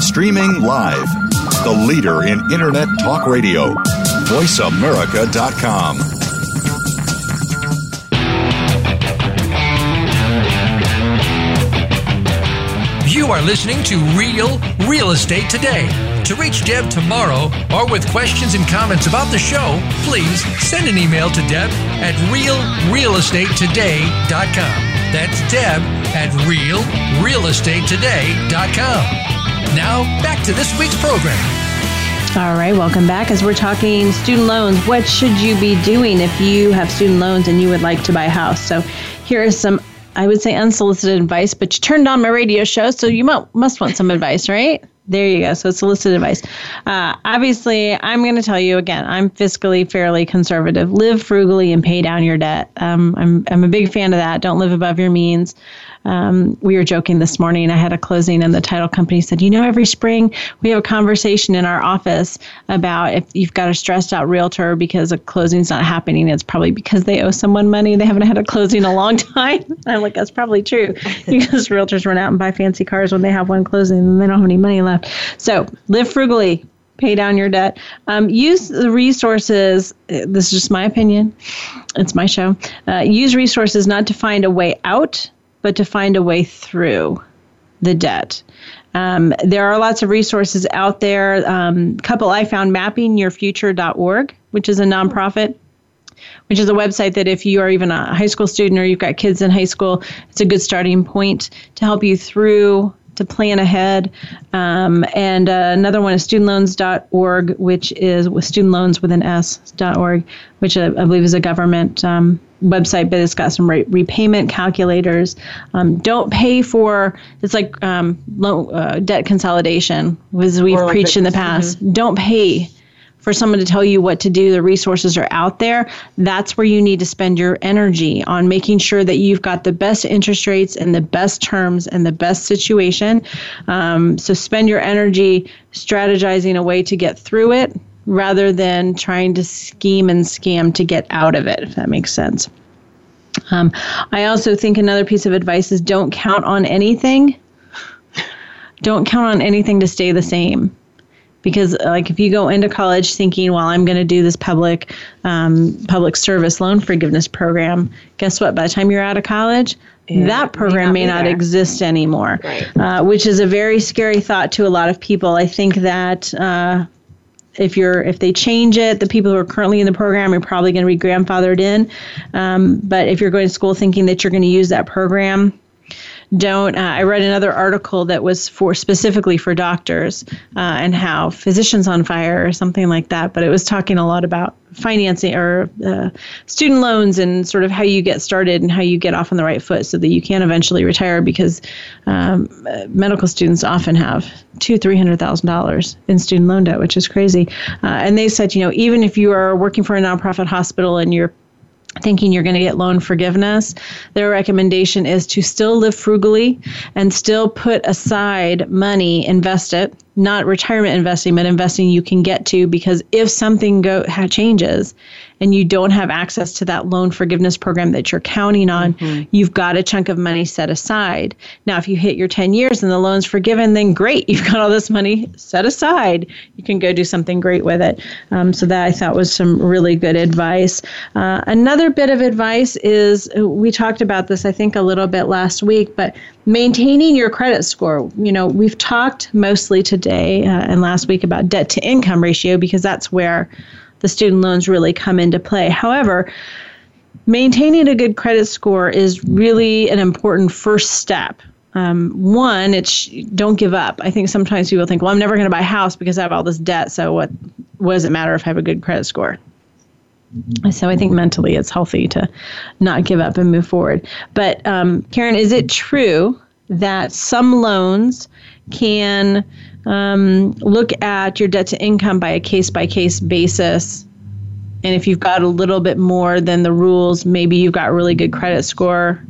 Streaming live, the leader in Internet talk radio, voiceamerica.com. You are listening to Real Real Estate Today. To reach Deb Tomaro or with questions and comments about the show, please send an email to Deb at realrealestatetoday.com. That's Deb at realrealestatetoday.com. Now, back to this week's program. All right, welcome back. As we're talking student loans, what should you be doing if you have student loans and you would like to buy a house? So, here is some I would say unsolicited advice, but you turned on my radio show, so you must, want some advice, right? There you go. So it's solicited advice. Uh, obviously, I'm going to tell you again. I'm fiscally fairly conservative. Live frugally and pay down your debt. Um, I'm I'm a big fan of that. Don't live above your means. Um, we were joking this morning. I had a closing, and the title company said, You know, every spring we have a conversation in our office about if you've got a stressed out realtor because a closing's not happening, it's probably because they owe someone money. They haven't had a closing in a long time. I'm like, That's probably true because realtors run out and buy fancy cars when they have one closing and they don't have any money left. So live frugally pay down your debt. Um, use the resources. This is just my opinion. It's my show. Uh, use resources not to find a way out, but to find a way through the debt. Um, there are lots of resources out there. Um, couple I found mappingyourfuture.org, which is a nonprofit which is a website that if you are even a high school student or you've got kids in high school, it's a good starting point to help you through to plan ahead. Um, and uh, another one is studentloans.org, which is with student loans with an S.org, which I, I believe is a government um, website, but it's got some re- repayment calculators. Um, don't pay for it's like um, low, uh, debt consolidation, as we've like preached in the past. Mm-hmm. Don't pay for someone to tell you what to do. The resources are out there. That's where you need to spend your energy on making sure that you've got the best interest rates and the best terms and the best situation. Um, so spend your energy strategizing a way to get through it rather than trying to scheme and scam to get out of it, if that makes sense. Um, I also think another piece of advice is don't count on anything. Don't count on anything to stay the same. Because, like, if you go into college thinking, "Well, I'm going to do this public um, public service loan forgiveness program," guess what? By the time you're out of college, yeah, that program may not, may not exist anymore, right. uh, which is a very scary thought to a lot of people. I think that uh, if you're if they change it, the people who are currently in the program are probably going to be grandfathered in. Um, but if you're going to school thinking that you're going to use that program, don't. Uh, I read another article that was for specifically for doctors uh, and how physicians on fire or something like that. But it was talking a lot about financing or uh, student loans and sort of how you get started and how you get off on the right foot so that you can eventually retire because um, medical students often have two three hundred thousand dollars in student loan debt, which is crazy. Uh, and they said, you know, even if you are working for a nonprofit hospital and you're thinking you're going to get loan forgiveness, their recommendation is to still live frugally and still put aside money, invest it, not retirement investing, but investing you can get to because if something go changes and you don't have access to that loan forgiveness program that you're counting on, mm-hmm. you've got a chunk of money set aside. Now, if you hit your 10 years and the loan's forgiven, then great, you've got all this money set aside. You can go do something great with it. Um, so that I thought was some really good advice. Uh, another bit of advice is we talked about this, I think, a little bit last week, but maintaining your credit score. You know, we've talked mostly today uh, and last week about debt to income ratio because that's where the student loans really come into play. However, maintaining a good credit score is really an important first step. Um, one, it's don't give up. I think sometimes people think, well, I'm never going to buy a house because I have all this debt. So what, what does it matter if I have a good credit score? So I think mentally it's healthy to not give up and move forward. But um, Karan, is it true that some loans can um, look at your debt to income by a case by case basis? And if you've got a little bit more than the rules, maybe you've got a really good credit score.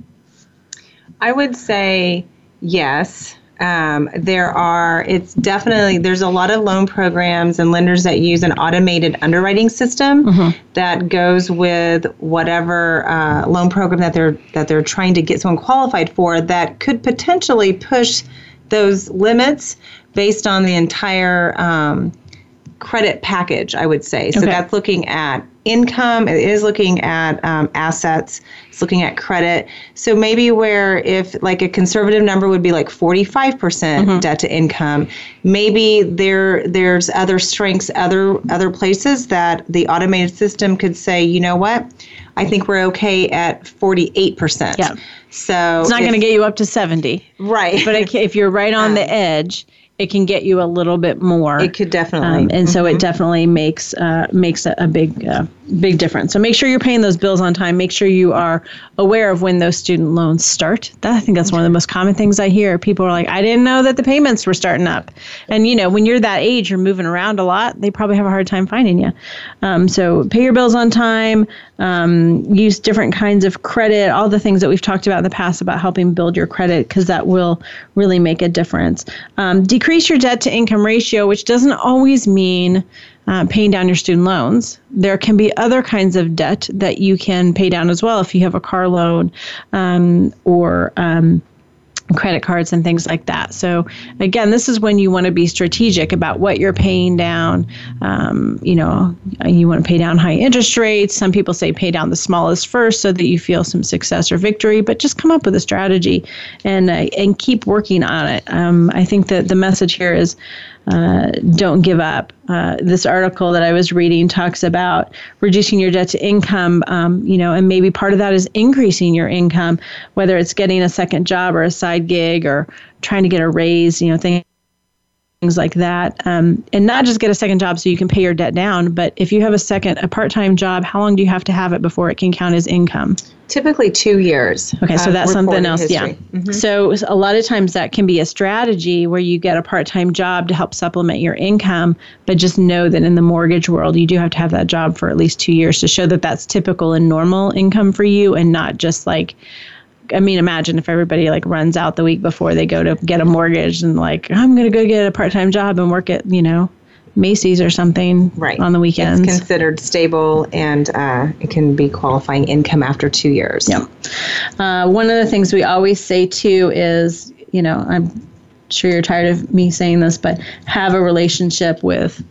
I would say yes. Um, there are, it's definitely, there's a lot of loan programs and lenders that use an automated underwriting system mm-hmm. that goes with whatever uh, loan program that they're that they're trying to get someone qualified for. That could potentially push those limits based on the entire um, credit package. I would say so. Okay. That's looking at income. It is looking at um, assets. It's looking at credit. So maybe where if like a conservative number would be like 45% mm hmm debt to income, maybe there there's other strengths, other other places that the automated system could say, you know what, I think we're okay at 48%. Yeah. So it's not going to get you up to 70. Right. But if you're right on um, the edge, it can get you a little bit more. It could definitely, um, and mm-hmm. so it mm-hmm. definitely makes uh, makes a, a big uh, big difference. So make sure you're paying those bills on time. Make sure you are aware of when those student loans start. That, I think that's one of the most common things I hear. People are like, I didn't know that the payments were starting up. And you know, when you're that age, you're moving around a lot. They probably have a hard time finding you. Um, so pay your bills on time. Um, use different kinds of credit. All the things that we've talked about in the past about helping build your credit because that will really make a difference. Um, decrease your debt to income ratio, which doesn't always mean uh, paying down your student loans. There can be other kinds of debt that you can pay down as well if you have a car loan um, or um, credit cards and things like that. So again, this is when you want to be strategic about what you're paying down. Um, you know, you want to pay down high interest rates. Some people say pay down the smallest first so that you feel some success or victory. But just come up with a strategy and uh, and keep working on it. Um, I think that the message here is uh, don't give up. Uh, this article that I was reading talks about reducing your debt to income, um, you know, and maybe part of that is increasing your income, whether it's getting a second job or a side gig or trying to get a raise, you know, things things like that um, and not just get a second job so you can pay your debt down but if you have a second a part-time job how long do you have to have it before it can count as income typically two years okay so that's something else history. yeah mm-hmm. so a lot of times that can be a strategy where you get a part-time job to help supplement your income but just know that in the mortgage world you do have to have that job for at least two years to show that that's typical and normal income for you and not just like I mean, imagine if everybody like runs out the week before they go to get a mortgage and like, I'm going to go get a part time job and work at, you know, Macy's or something right. on the weekends. It's considered stable and uh, it can be qualifying income after two years. Yeah. Uh, one of the things we always say too is, you know, I'm sure you're tired of me saying this, but have a relationship with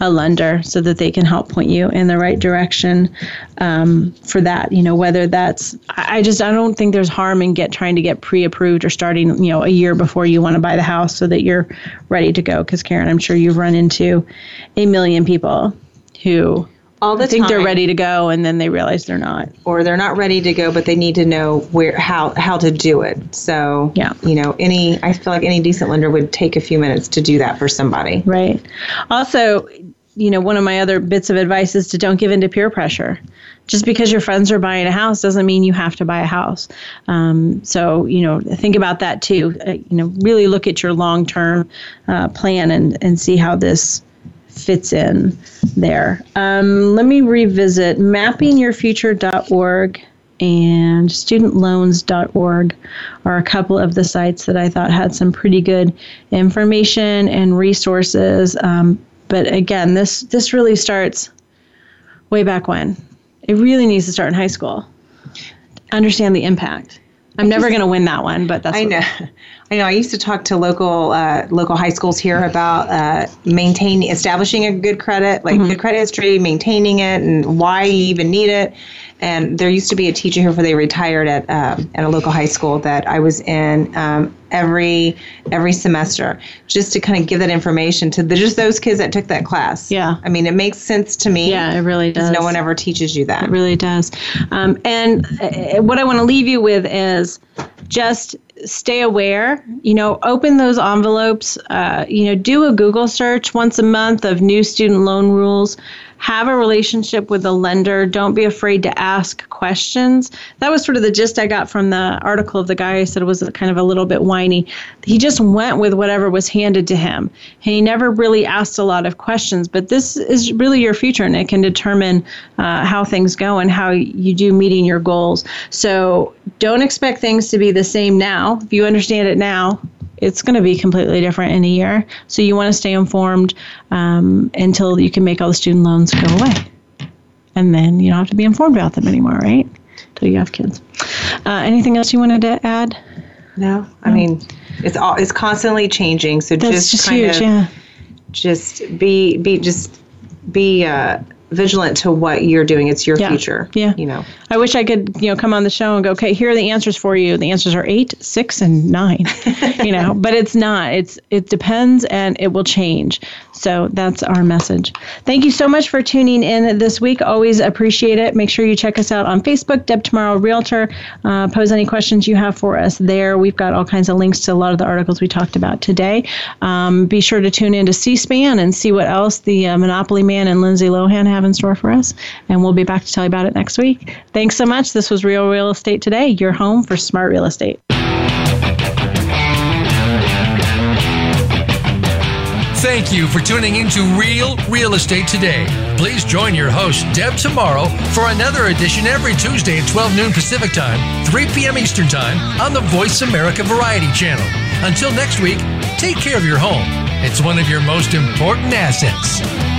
a lender so that they can help point you in the right direction um, for that. You know, whether that's I just I don't think there's harm in get trying to get pre-approved or starting you know a year before you want to buy the house so that you're ready to go. Because Karan, I'm sure you've run into a million people who all the think time. they're ready to go and then they realize they're not. Or they're not ready to go but they need to know where how how to do it. So yeah. you know any i feel like any decent lender would take a few minutes to do that for somebody. Right. Also you know one of my other bits of advice is to don't give in to peer pressure. Just because your friends are buying a house doesn't mean you have to buy a house. Um, so you know think about that too. Uh, you know really look at your long-term uh, plan and and see how this fits in there. Um, let me revisit mappingyourfuture.org and studentloans.org are a couple of the sites that I thought had some pretty good information and resources. Um, but again, this this really starts way back when. It really needs to start in high school. Understand the impact I'm never going to win that one, but that's I know. I know. I used to talk to local uh, local high schools here about uh, maintaining, establishing a good credit, like mm-hmm. good credit history, maintaining it, and why you even need it. And there used to be a teacher here before they retired at uh, at a local high school that I was in um, every every semester, just to kind of give that information to the, just those kids that took that class. Yeah, I mean, it makes sense to me. Yeah, it really does. No one ever teaches you that. It really does. Um, and uh, what I want to leave you with is just stay aware you know open those envelopes uh, you know do a google search once a month of new student loan rules have a relationship with the lender. Don't be afraid to ask questions. That was sort of the gist I got from the article of the guy I said it was kind of a little bit whiny. He just went with whatever was handed to him. He never really asked a lot of questions, but this is really your future and it can determine uh, how things go and how you do meeting your goals. So don't expect things to be the same now. If you understand it now, it's going to be completely different in a year. So you want to stay informed um, until you can make all the student loans go away. And then you don't have to be informed about them anymore, right? Until you have kids. Uh, anything else you wanted to add? No, I mean, it's all it's constantly changing. So That's just, just kind huge, of yeah. just be be just be uh, vigilant to what you're doing. It's your Yeah. future. Yeah. You know. I wish I could, you know, come on the show and go, okay, here are the answers for you. The answers are eight, six, and nine. you know, but it's not. It's it depends and it will change. So that's our message. Thank you so much for tuning in this week. Always appreciate it. Make sure you check us out on Facebook, Deb Tomaro Realtor. Uh, pose any questions you have for us there. We've got all kinds of links to a lot of the articles we talked about today. Um, be sure to tune in to C-SPAN and see what else the uh, Monopoly Man and Lindsay Lohan have in store for us. And we'll be back to tell you about it next week. Thanks so much. This was Real Real Estate Today, your home for smart real estate. Thank you for tuning into Real Real Estate Today. Please join your host, Deb, Tomaro for another edition every Tuesday at 12 noon Pacific Time, 3 p.m. Eastern Time on the Voice America Variety Channel. Until next week, take care of your home. It's one of your most important assets.